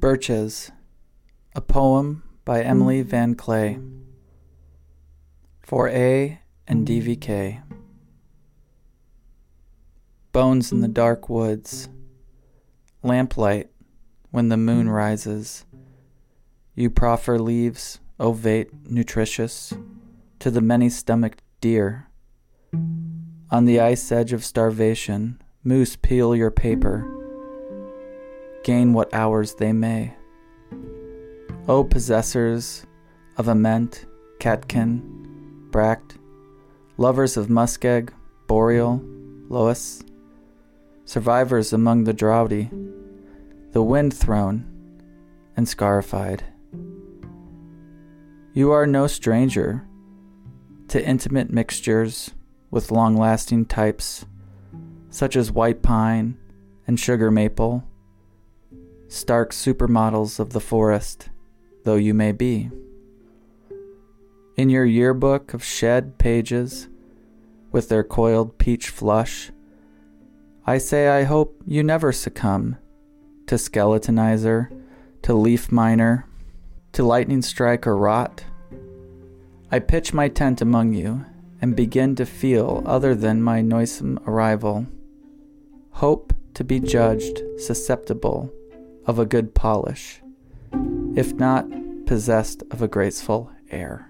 Birches, a poem by Emily Van Kley. For A and DVK. Bones in the dark woods, lamplight when the moon rises. You proffer leaves, ovate, nutritious, to the many stomached deer. On the ice edge of starvation, moose peel your paper, gain what hours they may. O possessors of ament, catkin, bract, lovers of muskeg, boreal, loess, survivors among the droughty, the wind thrown, and scarified. You are no stranger to intimate mixtures with long lasting types such as white pine and sugar maple, stark supermodels of the forest, though you may be. In your yearbook of shed pages, with their coiled peach flush, I say I hope you never succumb to skeletonizer, to leaf miner, to lightning strike or rot. I pitch my tent among you and begin to feel other than my noisome arrival. Hope to be judged susceptible of a good polish, if not possessed of a graceful air.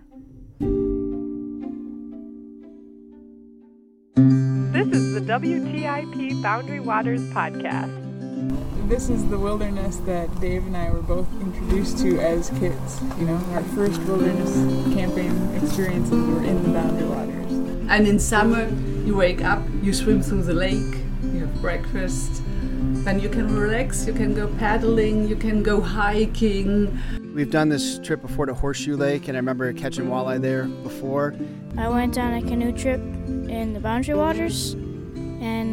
This is the WTIP Boundary Waters podcast. This is the wilderness that Dave and I were both introduced to as kids. You know, our first wilderness camping experiences were in the Boundary Waters. And in summer, you wake up, you swim through the lake, you have breakfast, then you can relax, you can go paddling, you can go hiking. We've done this trip before to Horseshoe Lake, and I remember catching walleye there before. I went on a canoe trip in the Boundary Waters,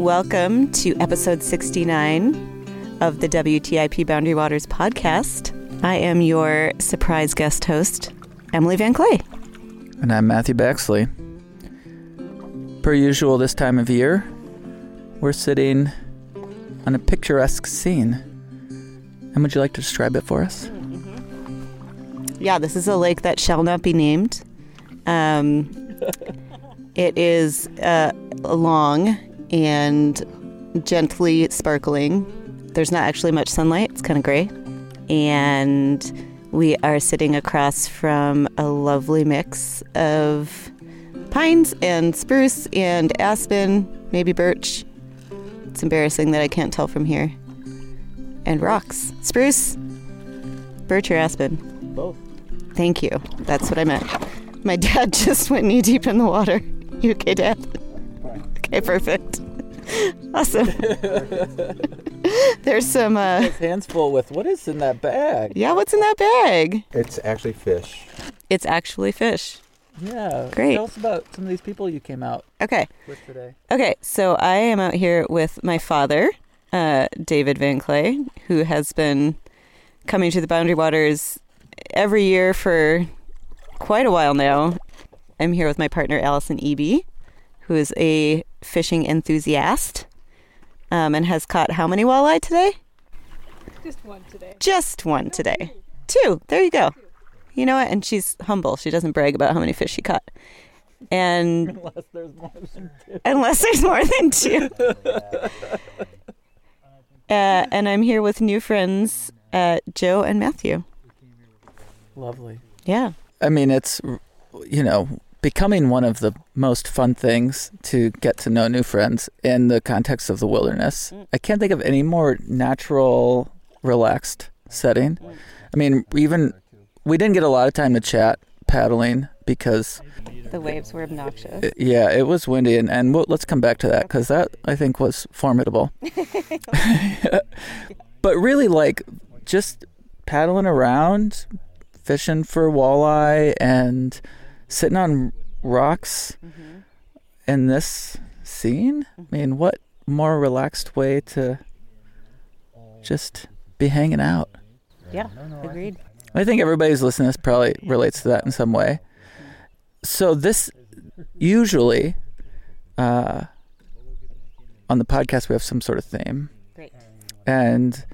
Welcome to episode 69 of the WTIP Boundary Waters podcast. I am your surprise guest host, Emily Van Kley. And I'm Matthew Baxley. Per usual, this time of year, we're sitting on a picturesque scene. And would you like to describe it for us? Yeah, this is a lake that shall not be named. Um, it is uh, long and gently sparkling. There's not actually much sunlight, it's kind of gray. And we are sitting across from a lovely mix of pines and spruce and aspen, maybe birch. It's embarrassing that I can't tell from here. And rocks. Spruce, birch, or aspen? Both. Thank you. That's what I meant. My dad just went knee deep in the water. You okay, Dad? Okay, perfect. Awesome. There's some, uh, His hands full with what is in that bag? yeah, what's in that bag? It's actually fish. It's actually fish. Yeah. Great. Tell us about some of these people you came out Okay. with today. Okay, so I am out here with my father, uh, David Van Kley, who has been coming to the Boundary Waters every year for quite a while now. I'm here with my partner, Allison Eby, who is a fishing enthusiast um, and has caught how many walleye today? Just one today. Just one today. Two. There you go. You know what? And she's humble. She doesn't brag about how many fish she caught. And Unless there's more than two. unless there's more than two. Uh, and I'm here with new friends, uh, Joe and Matthew. Lovely. Yeah. I mean, it's, you know, becoming one of the most fun things to get to know new friends in the context of the wilderness. Mm. I can't think of any more natural, relaxed setting. I mean, even we didn't get a lot of time to chat paddling because The waves were obnoxious. Yeah, it was windy, and and we'll, let's come back to that because that I think was formidable. but really, like just paddling around, fishing for walleye, and sitting on rocks in this scene. I mean, what more relaxed way to just be hanging out? Yeah, agreed. I think everybody's listening to this probably relates to that in some way. So this usually uh, on the podcast we have some sort of theme, Great. and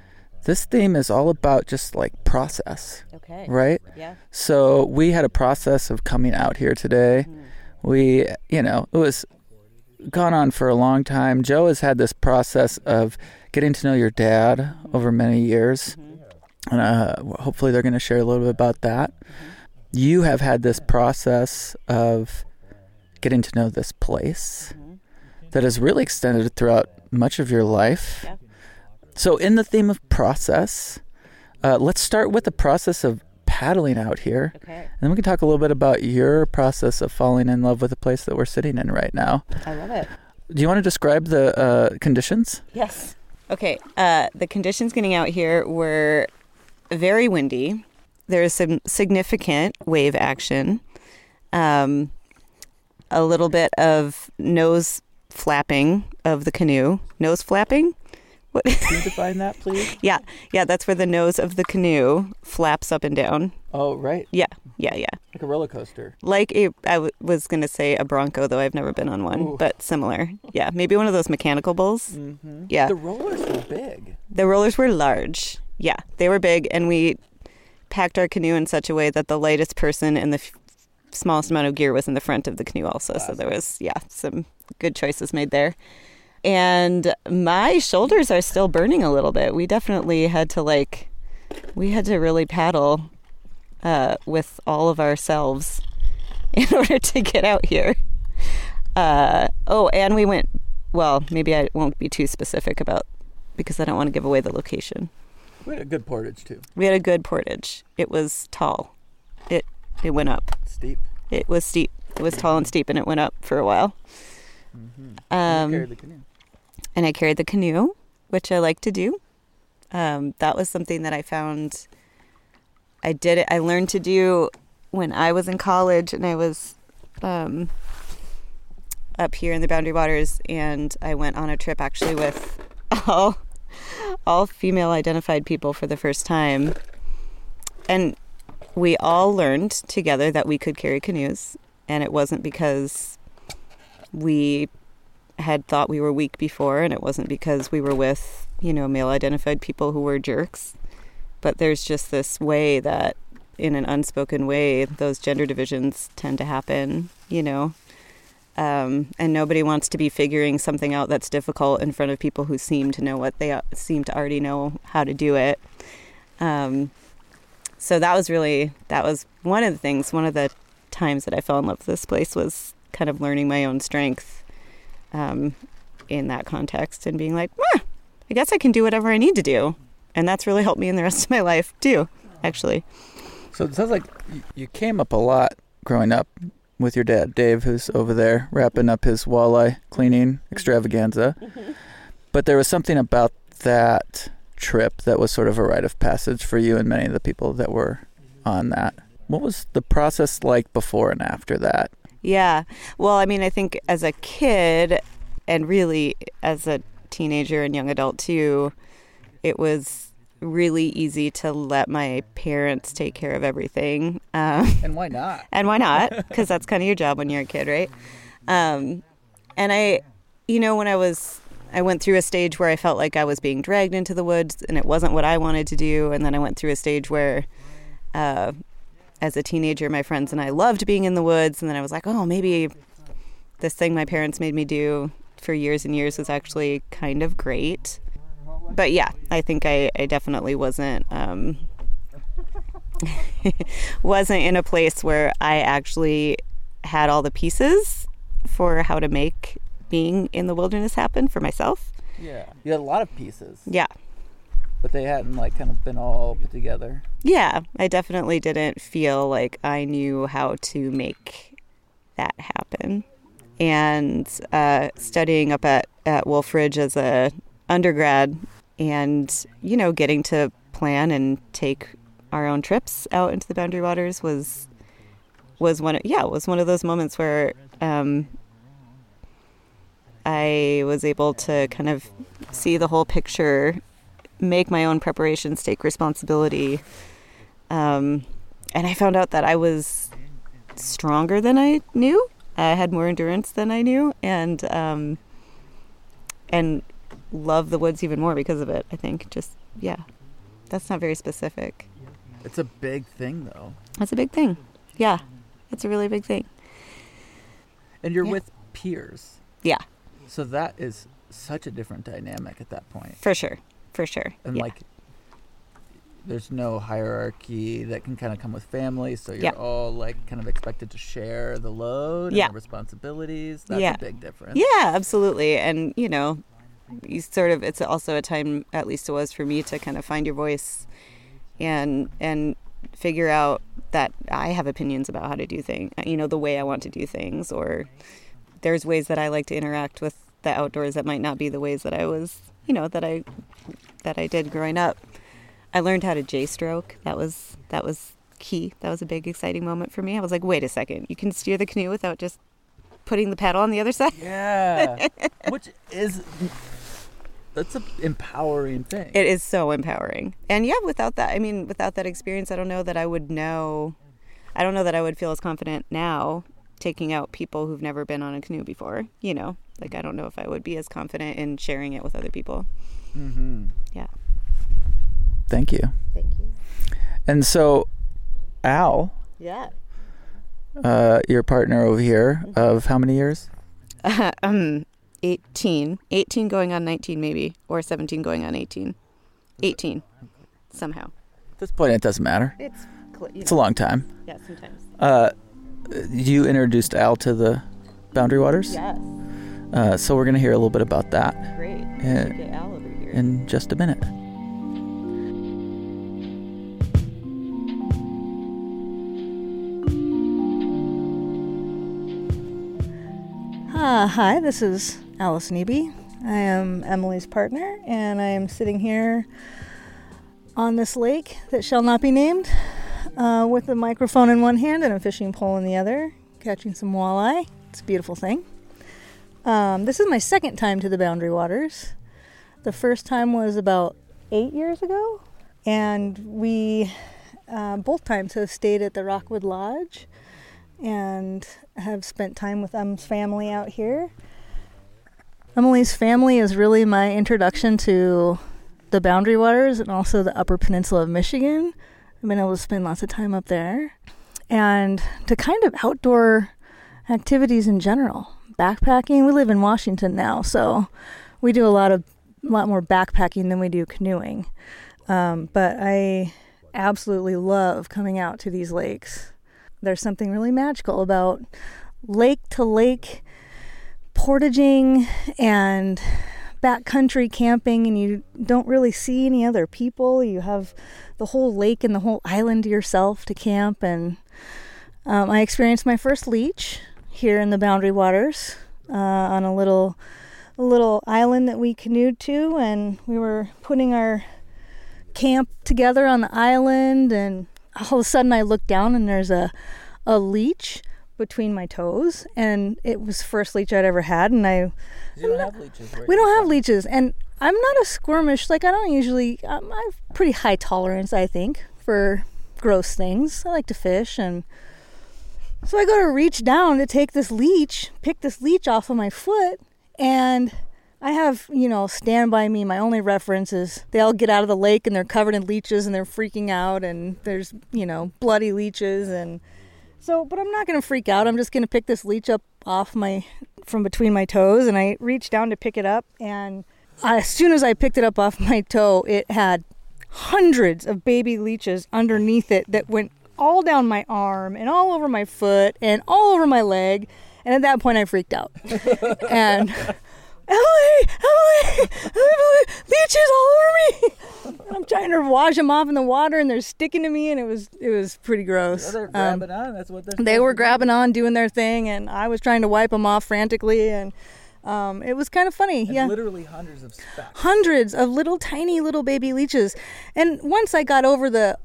this theme is all about just like process, Okay. right? Yeah. So we had a process of coming out here today. Mm-hmm. We, you know, it was gone on for a long time. Joe has had this process of getting to know your dad mm-hmm. over many years. Mm-hmm. And uh, hopefully they're going to share a little bit about that. You have had this process of getting to know this place that has really extended throughout much of your life. Yeah. So, in the theme of process, uh, let's start with the process of paddling out here. Okay. And then we can talk a little bit about your process of falling in love with the place that we're sitting in right now. I love it. Do you want to describe the uh, conditions? Yes. Okay. Uh, the conditions getting out here were very windy. There's some significant wave action. Um, a little bit of nose flapping of the canoe. Nose flapping? What? Can you define that, please? yeah, yeah. That's where the nose of the canoe flaps up and down. Oh, right. Yeah, yeah, yeah. Like a roller coaster. Like a, I w- was gonna say a bronco, though I've never been on one, Ooh. but similar. Yeah, maybe one of those mechanical bulls. Mm-hmm. Yeah. The rollers were big. The rollers were large. Yeah, they were big, and we packed our canoe in such a way that the lightest person and the f- smallest amount of gear was in the front of the canoe, also. So there was, yeah, some good choices made there. And my shoulders are still burning a little bit. We definitely had to, like, we had to really paddle uh, with all of ourselves in order to get out here. Uh, oh, and we went, well, maybe I won't be too specific about because I don't want to give away the location. We had a good portage, too. We had a good portage. It was tall. It it went up. Steep. It was steep. It was tall and steep, and it went up for a while. Um, carried the canoe. And I carried the canoe, which I like to do. Um, that was something that I found. I did it. I learned to do when I was in college, and I was um, up here in the Boundary Waters, and I went on a trip actually with all all female identified people for the first time, and we all learned together that we could carry canoes, and it wasn't because we had thought we were weak before, and it wasn't because we were with, you know, male identified people who were jerks. But there's just this way that, in an unspoken way, those gender divisions tend to happen, you know. Um, and nobody wants to be figuring something out that's difficult in front of people who seem to know what they seem to already know how to do it. Um, so that was really that was one of the things. One of the times that I fell in love with this place was kind of learning my own strength um, in that context and being like, "Ah, I guess I can do whatever I need to do. And that's really helped me in the rest of my life too, actually. So it sounds like you came up a lot growing up with your dad, Dave, who's over there wrapping up his walleye cleaning extravaganza. But there was something about that trip that was sort of a rite of passage for you and many of the people that were on that. What was the process like before and after that? Yeah. Well, I mean, I think as a kid and really as a teenager and young adult too, it was really easy to let my parents take care of everything. Um, And why not? and why not? Because that's kind of your job when you're a kid, right? Um, and I, you know, when I was, I went through a stage where I felt like I was being dragged into the woods, and it wasn't what I wanted to do. And then I went through a stage where, uh, as a teenager, my friends and I loved being in the woods, and then I was like, oh, maybe this thing my parents made me do for years and years was actually kind of great. But yeah, I think I, I definitely wasn't. Um, wasn't in a place where I actually had all the pieces for how to make being in the wilderness happen for myself. Yeah. You had a lot of pieces, Yeah. But they hadn't like kind of been all put together. Yeah, I definitely didn't feel like I knew how to make that happen. And uh, studying up at, at Wolf Ridge as a undergrad and, you know, getting to plan and take our own trips out into the boundary waters was was one of, yeah, was one of those moments where um, I was able to kind of see the whole picture, make my own preparations, take responsibility. Um, and I found out that I was stronger than I knew. I had more endurance than I knew, and um, and love the woods even more because of it. I think just yeah, that's not very specific. It's a big thing, though. That's a big thing. Yeah, it's a really big thing. And you're Yeah. with peers. Yeah, So that is such a different dynamic at that point. for sure, for sure. And yeah. like, there's no hierarchy that can kind of come with family. So you're Yeah. all like kind of expected to share the load Yeah. and the responsibilities. That's Yeah. a big difference. Yeah, absolutely. And, you know, you sort of it's also a time at least it was for me to kind of find your voice and and figure out that I have opinions about how to do things, uh, you know, the way I want to do things or there's ways that I like to interact with the outdoors that might not be the ways that I was, you know, that I that I did growing up. I learned how to J-stroke. That was that was key. That was a big exciting moment for me. I was like, "Wait a second. You can steer the canoe without just putting the paddle on the other side?" Yeah. Which is that's an empowering thing. It is so empowering. And yeah, without that, I mean, without that experience, I don't know that I would know. I don't know that I would feel as confident now taking out people who've never been on a canoe before. You know, like I don't know if I would be as confident in sharing it with other people. mm-hmm. Yeah. Thank you. Thank you. And so, Al, Yeah. uh, your partner over here, of how many years? um, 18. 18 going on 19, maybe. Or 17 going on 18. 18. Somehow. At this point, it doesn't matter. It's, cl- you It's a long time. Yeah, sometimes. Uh, you introduced Al to the Boundary Waters. Yes. Uh, so we're going to hear a little bit about that Great. Yeah. Get Al over here. in just a minute. Uh, hi, this is Allison Eby. I am Emily's partner, and I am sitting here on this lake that shall not be named uh, with a microphone in one hand and a fishing pole in the other, catching some walleye. It's a beautiful thing. Um, this is my second time to the Boundary Waters. The first time was about eight years ago, and we uh, both times have stayed at the Rockwood Lodge and have spent time with Em's family out here. Emily's family is really my introduction to the Boundary Waters and also the Upper Peninsula of Michigan. I've been able to spend lots of time up there and to kind of outdoor activities in general. Backpacking, we live in Washington now, so we do a lot of a lot more backpacking than we do canoeing. Um, but I absolutely love coming out to these lakes. There's something really magical about lake to lake portaging and backcountry camping, and you don't really see any other people. You have the whole lake and the whole island to yourself to camp. And um, I experienced my first leech here in the Boundary Waters uh, on a little a little island that we canoed to, and we were putting our camp together on the island, and all of a sudden I looked down and there's a a leech between my toes, and it was the first leech I'd ever had, and I You don't have leeches. Where we don't have leeches, and I'm not a squirmish. Like I don't usually. Um, I have pretty high tolerance, I think, for gross things. I like to fish, and so I go to reach down to take this leech, pick this leech off of my foot, and I have you know stand by me. My only reference is they all get out of the lake and they're covered in leeches and they're freaking out, and there's you know bloody leeches and. So, but I'm not going to freak out. I'm just going to pick this leech up off my from between my toes and I reach down to pick it up and as soon as I picked it up off my toe, it had hundreds of baby leeches underneath it that went all down my arm and all over my foot and all over my leg. And at that point I freaked out. and Emily, Emily, Emily, leeches all over me. And I'm trying to wash them off in the water, and they're sticking to me, and it was it was pretty gross. they're Um, grabbing on. That's what they're. they were grabbing on, doing their thing, and I was trying to wipe them off frantically, and um, it was kind of funny. And yeah, Literally hundreds of specks. hundreds of little tiny little baby leeches. And once I got over the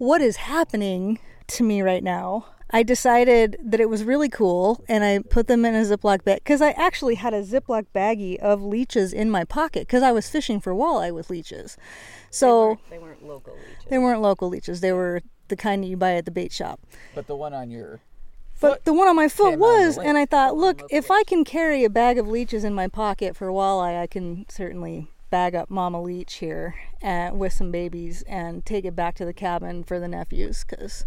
what is happening to me right now, I decided that it was really cool and I put them in a Ziploc bag because I actually had a Ziploc baggie of leeches in my pocket because I was fishing for walleye with leeches. So They weren't local leeches. they weren't local leeches, they were the kind that you buy at the bait shop. But the one on your But the one on my foot came out of the was, and I thought, look, if I can carry a bag of leeches in my pocket for walleye, I can certainly bag up Mama Leech here uh, with some babies and take it back to the cabin for the nephews. Because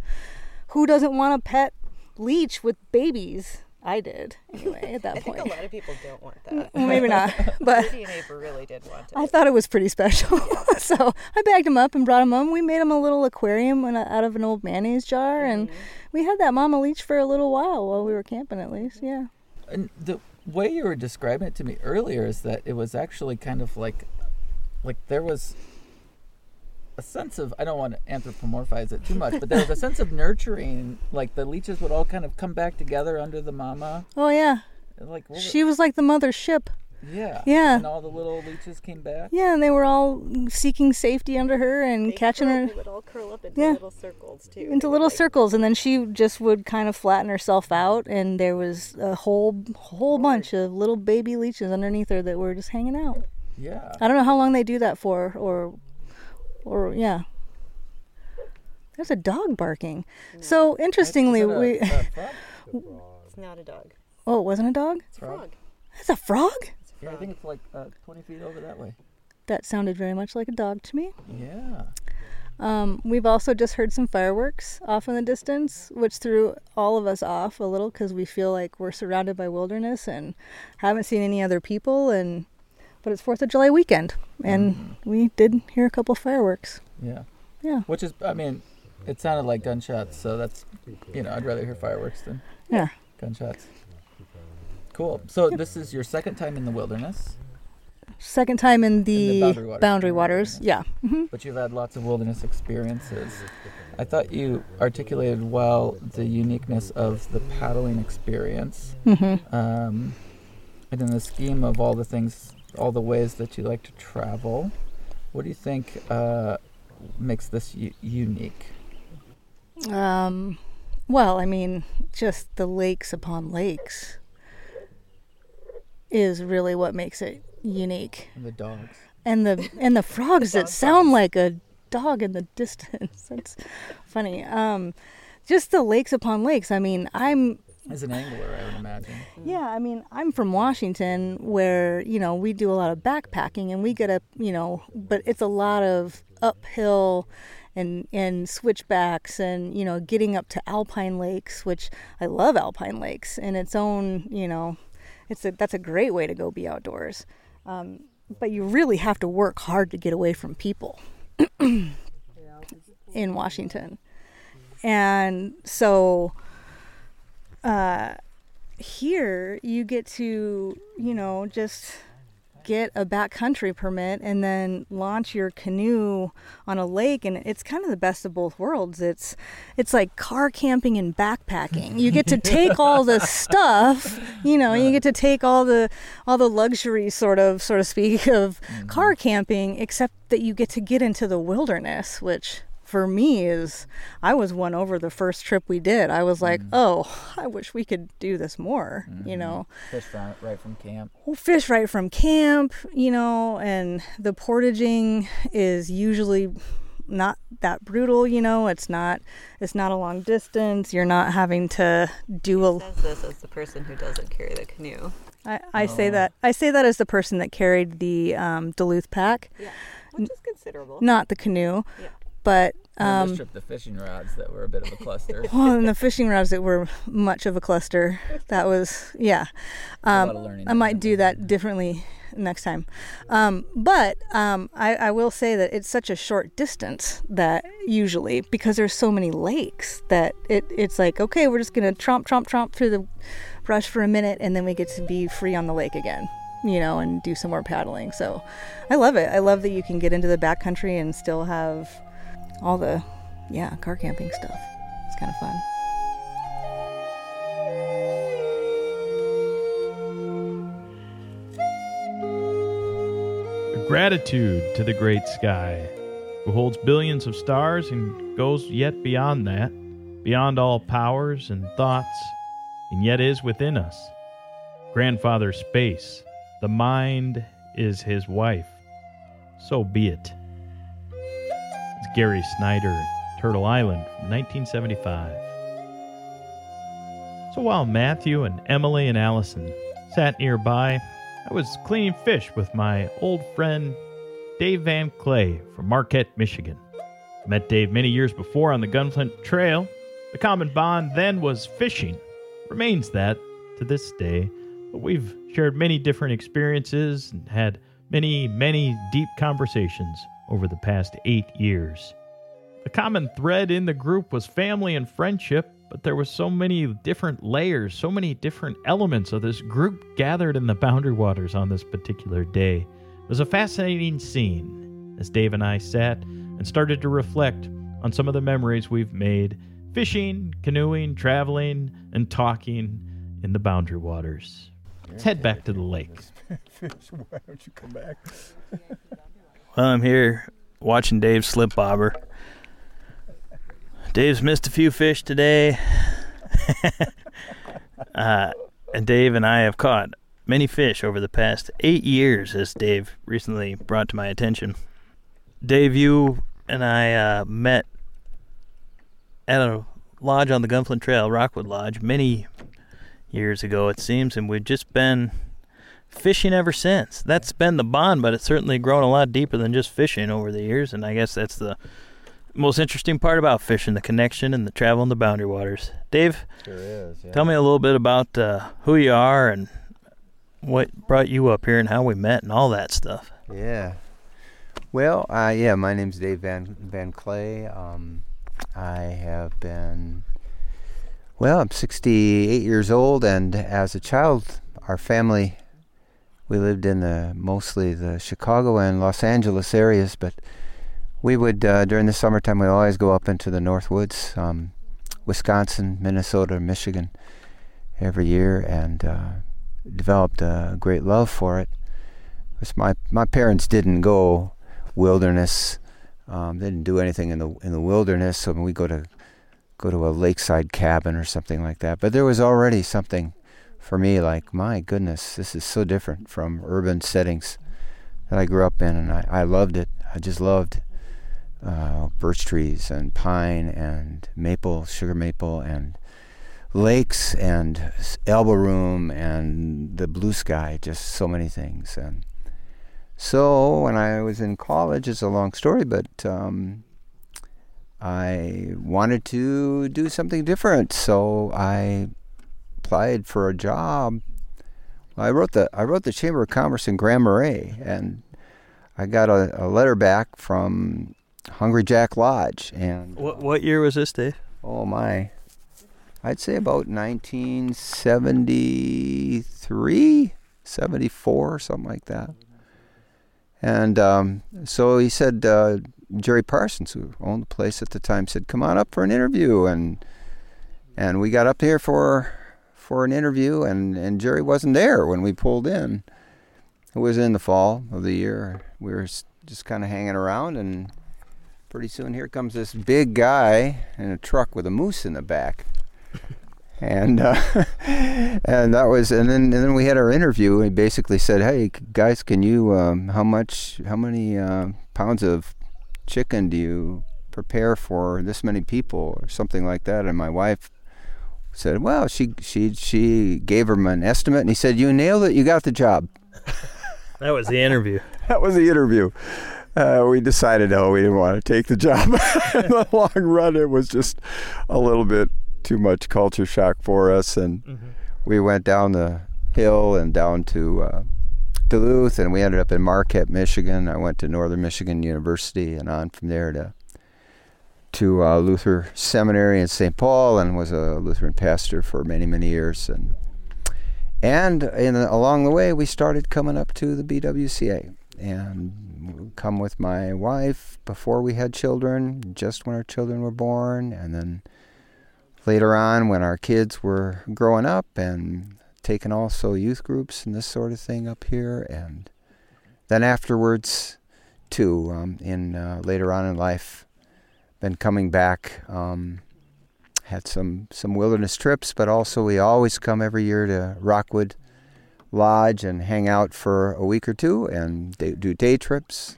who doesn't want a pet leech with babies? I did anyway at that I think point. a lot of people don't want that. Well, maybe not, but Rudy and Ava really did want it. I thought it was pretty special. so I bagged him up and brought him home. We made him a little aquarium out of an old mayonnaise jar, and we had that mama leech for a little while while we were camping, at least. Yeah. And the way you were describing it to me earlier is that it was actually kind of like, like there was a sense of I don't want to anthropomorphize it too much, but there was a sense of nurturing. Like the leeches would all kind of come back together under the mama. Oh yeah. Like was- She was like the mother ship. Yeah, Yeah. and all the little leeches came back. Yeah, and they were all seeking safety under her and catching her They would all curl up into Yeah. little circles too. into little circles, and then she just would kind of flatten herself out, and there was a whole whole bunch of little baby leeches underneath her that were just hanging out. Yeah. I don't know how long they do that for, or, or yeah. There's a dog barking. So interestingly, a- we. a? It's not a dog. oh, it wasn't a dog. It's a frog. That's a frog. Yeah, I think it's like uh, 20 feet over that way. That sounded very much like a dog to me. Yeah. Um, we've also just heard some fireworks off in the distance, which threw all of us off a little because we feel like we're surrounded by wilderness and haven't seen any other people. And but it's Fourth of July weekend, and we did hear a couple of fireworks. Yeah. Yeah. Which is, I mean, it sounded like gunshots, so that's, you know, I'd rather hear fireworks than Yeah. gunshots. Cool. So this is your second time in the wilderness, Second time in the, boundary waters. boundary waters. Yeah. hmm but you've had lots of wilderness experiences. I thought you articulated well the uniqueness of the paddling experience. Mhm. Um, and in the scheme of all the things, all the ways that you like to travel, what do you think uh, makes this u- unique? Um, well, I mean, just the lakes upon lakes is really what makes it unique. And the dogs. And the and the frogs that sound like a dog in the distance. That's funny. Um, just the lakes upon lakes. I mean, I'm As an angler, I would imagine. yeah, I mean, I'm from Washington where, you know, we do a lot of backpacking and we get a, you know, but it's a lot of uphill and and switchbacks and, you know, getting up to alpine lakes, which I love alpine lakes in its own, you know, it's a that's a great way to go be outdoors. Um, but you really have to work hard to get away from people in Washington. And so uh, here you get to, you know, just get a backcountry permit and then launch your canoe on a lake and it's kind of the best of both worlds. It's it's like car camping and backpacking. You get to take all the stuff you know you get to take all the all the luxury sort of sort of speak of mm-hmm. car camping except that you get to get into the wilderness which for me is I was won over the first trip we did. I was like, "Oh, I wish we could do this more," you know. Fish from, right from camp. We'll fish right from camp, you know, and the portaging is usually not that brutal, you know. It's not it's not a long distance. You're not having to do a Says this as the person who doesn't carry the canoe. I, I say that I say that as the person that carried the um, Duluth pack, Yeah, which is considerable. not the canoe. Yeah. But Um, um, this the fishing rods that were a bit of a cluster. well, and the fishing rods that were much of a cluster. That was yeah. A Um, lot of learning I might do that differently next time. Um, but um, I, I will say that it's such a short distance that usually because there's so many lakes that it it's like okay we're just gonna tromp tromp tromp through the brush for a minute and then we get to be free on the lake again. you know, and do some more paddling. So I love it. I love that you can get into the backcountry and still have all the, yeah, car camping stuff. It's kind of fun. Gratitude to the great sky, who holds billions of stars and goes yet beyond that, beyond all powers and thoughts, and yet is within us. Grandfather Space, the mind is his wife. So be it. Gary Snyder, Turtle Island, 1975. So while Matthew and Emily and Allison sat nearby, I was cleaning fish with my old friend Dave Van Kley from Marquette, Michigan. Met Dave many years before on the Gunflint Trail. The common bond then was fishing. Remains that to this day, but we've shared many different experiences and had many, many deep conversations over the past eight years. The common thread in the group was family and friendship, but there were so many different layers, so many different elements of this group gathered in the Boundary Waters on this particular day. It was a fascinating scene as Dave and I sat and started to reflect on some of the memories we've made fishing, canoeing, traveling, and talking in the Boundary Waters. Let's head back to the lake. Fish, Why don't you come back? Well, I'm here watching Dave slip bobber. Dave's missed a few fish today. uh, and Dave and I have caught many fish over the past eight years, as Dave recently brought to my attention. Dave, you and I uh, met at a lodge on the Gunflint Trail, Rockwood Lodge, many years ago, it seems, and we've just been fishing ever since. That's been the bond, but it's certainly grown a lot deeper than just fishing over the years, and I guess that's the most interesting part about fishing the connection and the travel in the boundary waters. Dave, Sure is. Yeah. tell me a little bit about uh, who you are and what brought you up here and how we met and all that stuff. Yeah. Well, uh, yeah, my name's Dave Van Van Kley. Um, I have been, well, I'm 68 years old, and as a child, our family, we lived in the mostly the Chicago and Los Angeles areas, but we would uh, during the summertime we'd always go up into the North Woods, um, Wisconsin, Minnesota, Michigan, every year, and uh, developed a great love for it. my my parents didn't go wilderness. Um, they didn't do anything in the in the wilderness. So we go to go to a lakeside cabin or something like that. But there was already something for me like, my goodness, this is so different from urban settings that I grew up in, and I, I loved it. I just loved uh, birch trees and pine and maple, sugar maple, and lakes and elbow room and the blue sky, just so many things. And so when I was in college, it's a long story, but um, I wanted to do something different. So I applied for a job. I wrote the I wrote the Chamber of Commerce in Grand Marais, and I got a, a letter back from Hungry Jack Lodge. And What what year was this, Dave? oh my, I'd say about 1973, 74, something like that. And um, so he said, uh, Jerry Parsons, who owned the place at the time, said, "Come on up for an interview." And and we got up here for for an interview, and and Jerry wasn't there when we pulled in. It was in the fall of the year. We were just kind of hanging around, and pretty soon here comes this big guy in a truck with a moose in the back. And uh, and that was and then and then we had our interview. He basically said, "Hey guys, can you um, how much how many uh, pounds of chicken do you prepare for this many people or something like that?" And my wife said, "Well, she she she gave him an estimate, and he said, "You nailed it. You got the job." That was the interview. that was the interview. Uh, we decided, oh, we didn't want to take the job. In the long run, it was just a little bit too much culture shock for us, and we went down the hill and down to uh, Duluth, and we ended up in Marquette, Michigan. I went to Northern Michigan University, and on from there to to uh, Luther Seminary in St. Paul, and was a Lutheran pastor for many, many years, and and in, along the way, we started coming up to the BWCA and come with my wife before we had children, just when our children were born, and then later on when our kids were growing up and taking also youth groups and this sort of thing up here, and then afterwards, too, um, in uh, later on in life, been coming back. Um, had some some wilderness trips, but also we always come every year to Rockwood Lodge and hang out for a week or two and day, do day trips.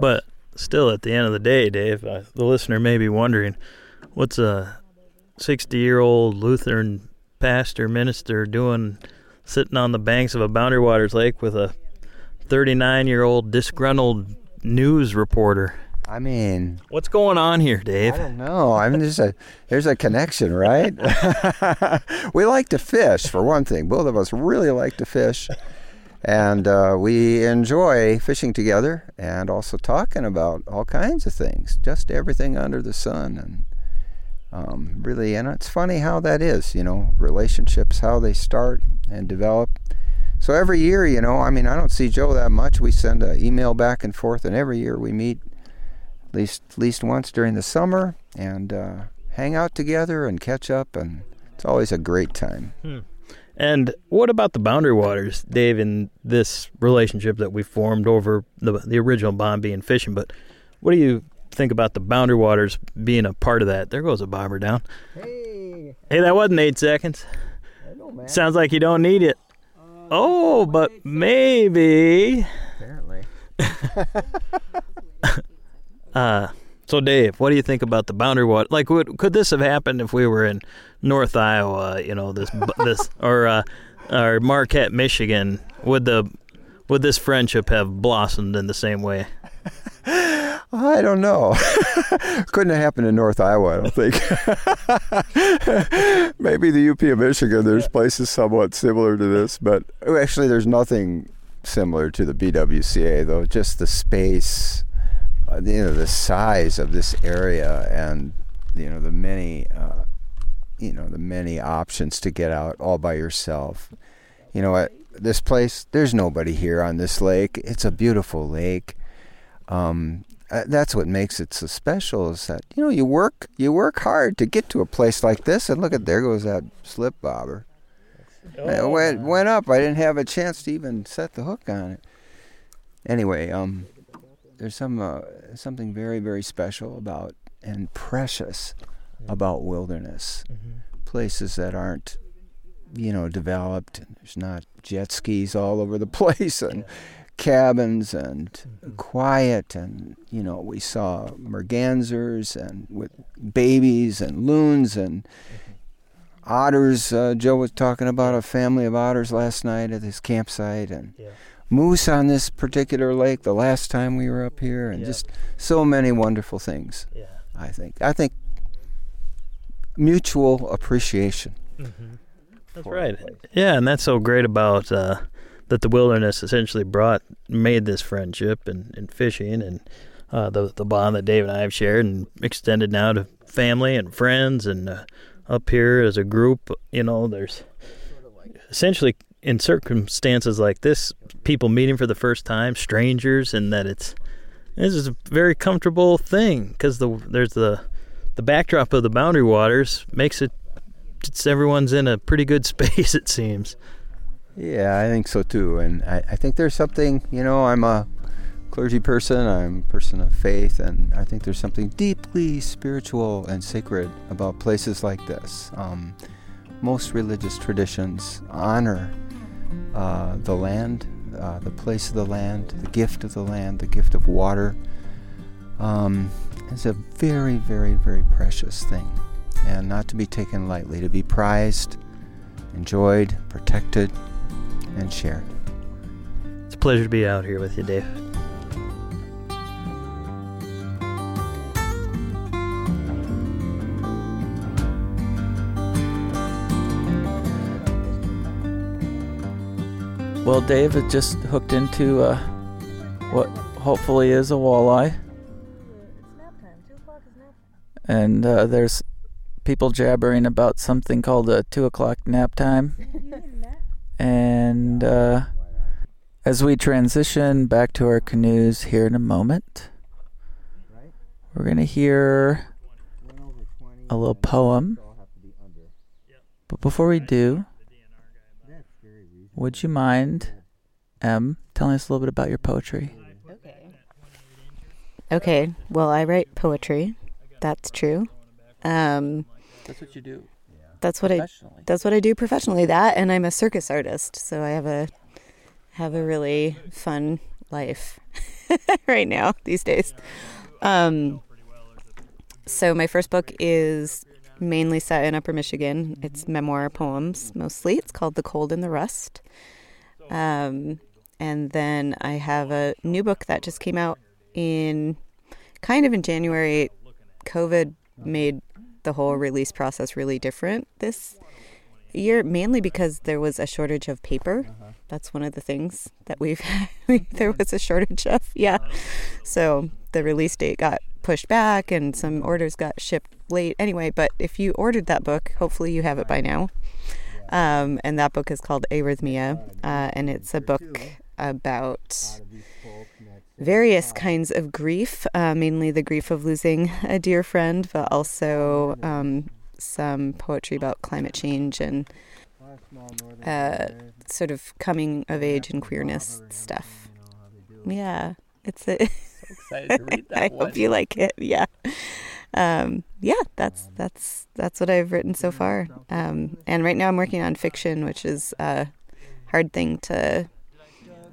But still, at the end of the day, Dave, uh, the listener may be wondering, what's a 60-year-old Lutheran pastor minister doing sitting on the banks of a Boundary Waters Lake with a 39-year-old disgruntled news reporter? I mean, what's going on here, Dave? I don't know. I mean, there's a there's a connection, right? we like to fish, for one thing. Both of us really like to fish, and uh, we enjoy fishing together, and also talking about all kinds of things, just everything under the sun, and um, really, and it's funny how that is. You know, relationships, how they start and develop. So every year, you know, I mean, I don't see Joe that much. We send an email back and forth, and every year we meet at least at least once during the summer and uh, hang out together and catch up, and it's always a great time. Hmm. And what about the Boundary Waters, Dave, in this relationship that we formed over the the original bond being fishing? But what do you think about the Boundary Waters being a part of that? There goes a bobber down. Hey, hey, that wasn't eight seconds. Know, Sounds like you don't need it. Uh, oh, but maybe. Apparently. Uh, so Dave, what do you think about the boundary water? Like, would, could this have happened if we were in North Iowa? You know, this this or uh, or Marquette, Michigan? Would the would this friendship have blossomed in the same way? I don't know. Couldn't have happened in North Iowa, I don't think. Maybe the UP of Michigan, there's places somewhat similar to this, but actually, there's nothing similar to the BWCA, though. Just the space, uh, you know, the size of this area, and you know the many, uh, you know, the many options to get out all by yourself. You know what? This place, there's nobody here on this lake. It's a beautiful lake. Um, uh, that's what makes it so special is that you know you work you work hard to get to a place like this and look at there goes that slip bobber it went, went up i didn't have a chance to even set the hook on it anyway um there's some uh, something very very special about and precious about wilderness. Places that aren't you know developed there's not jet skis all over the place and cabins and quiet and you know we saw mergansers and with babies and loons and otters uh, joe was talking about a family of otters last night at his campsite and moose on this particular lake the last time we were up here and just so many wonderful things yeah i think i think mutual appreciation That's right. Yeah, and that's so great about uh, that the wilderness essentially brought made this friendship and, and fishing and uh, the the bond that Dave and I have shared and extended now to family and friends and uh, up here as a group. You know, there's essentially in circumstances like this, people meeting for the first time, strangers, and that it's this is a very comfortable thing because the there's the the backdrop of the boundary waters makes it it's everyone's in a pretty good space it seems Yeah, I think so too. And I, I think there's something, you know, I'm a clergy person, I'm a person of faith, and I think there's something deeply spiritual and sacred about places like this. Um, most religious traditions honor uh, the land, uh, the place of the land, the gift of the land, the gift of water. Um, a very, very, very precious thing, and not to be taken lightly, to be prized, enjoyed, protected, and shared. it's a pleasure to be out here with you dave Well, Dave had just hooked into uh, what hopefully is a walleye. And uh, there's people jabbering about something called a two o'clock nap time. And uh, as we transition back to our canoes here in a moment, we're going to hear a little poem. But before we do, would you mind, Em, telling us a little bit about your poetry? Okay, Okay. well, I write poetry. That's true. Um, That's what you do. That's what I. That's what I do professionally. That, and I'm a circus artist, so I have a have a really fun life right now these days. Um, so my first book is mainly set in Upper Michigan. It's memoir poems mostly. It's called The Cold and the Rust. Um, and then I have a new book that just came out in kind of in January. COVID made the whole release process really different this year, mainly because there was a shortage of paper. That's one of the things that we've there was a shortage of. Yeah, so the release date got pushed back, and some orders got shipped late. Anyway, but if you ordered that book, hopefully you have it by now. Um, and that book is called Arrhythmia, uh, and it's a book about various kinds of grief, uh, mainly the grief of losing a dear friend, but also um, some poetry about climate change and uh, sort of coming of age and queerness stuff. Yeah, it's a. excited to read that I hope you like it. Yeah, um, yeah. That's that's that's what I've written so far. Um, and right now I'm working on fiction, which is a hard thing to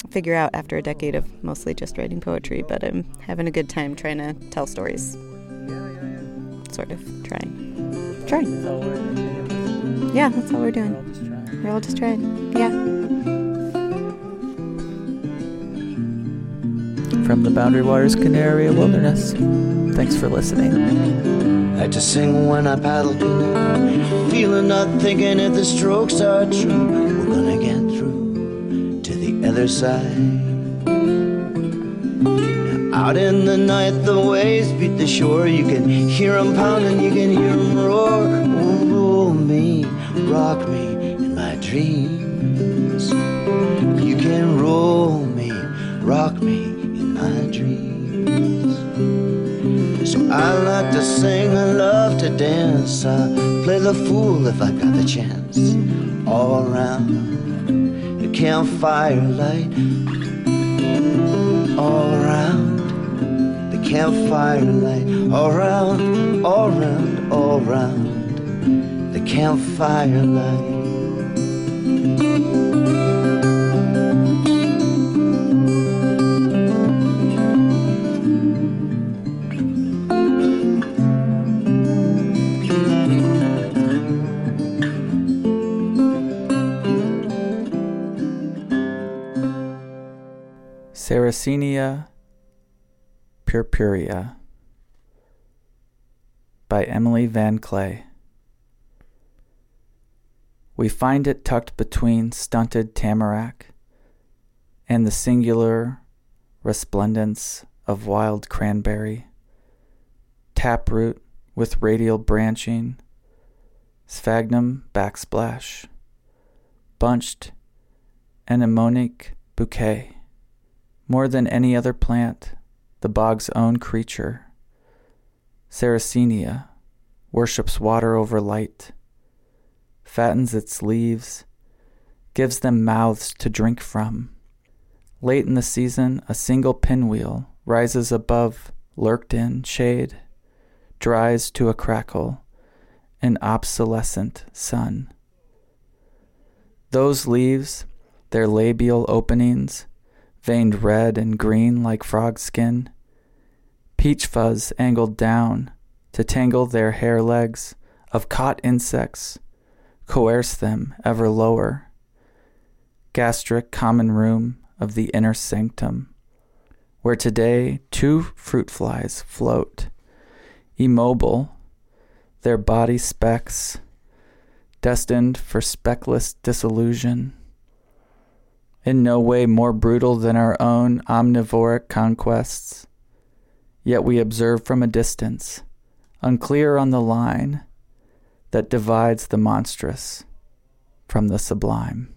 figure out after a decade of mostly just writing poetry. But I'm having a good time trying to tell stories. Sort of trying, trying. Yeah, that's all we're doing. We're all just trying. Yeah. From the Boundary Waters Canoe Area Wilderness. Thanks for listening. I just sing when I paddle feeling not thinking if the strokes are true. We're gonna get through to the other side. Out in the night, the waves beat the shore. You can hear 'em pounding, you can hear 'em roar. Oh, roll me, rock me in my dreams. You can roll me, rock me I like to sing, I love to dance. I play the fool if I got the chance. All around the campfire light. All around the campfire light. All around, all around, all around the campfire light. Sarracenia purpurea by Emily Van Kley. We find it tucked between stunted tamarack and the singular resplendence of wild cranberry, taproot with radial branching, sphagnum backsplash, bunched anemonic bouquet. More than any other plant, the bog's own creature, Sarracenia worships water over light, fattens its leaves, gives them mouths to drink from. Late in the season, a single pinwheel rises above lurked in shade, dries to a crackle, an obsolescent sun. Those leaves, their labial openings, veined red and green like frog skin, peach fuzz angled down to tangle their hair legs of caught insects, coerce them ever lower. Gastric common room of the inner sanctum, where today two fruit flies float, immobile, their body specks, destined for speckless disillusion in no way more brutal than our own omnivoric conquests. Yet we observe from a distance, unclear on the line that divides the monstrous from the sublime.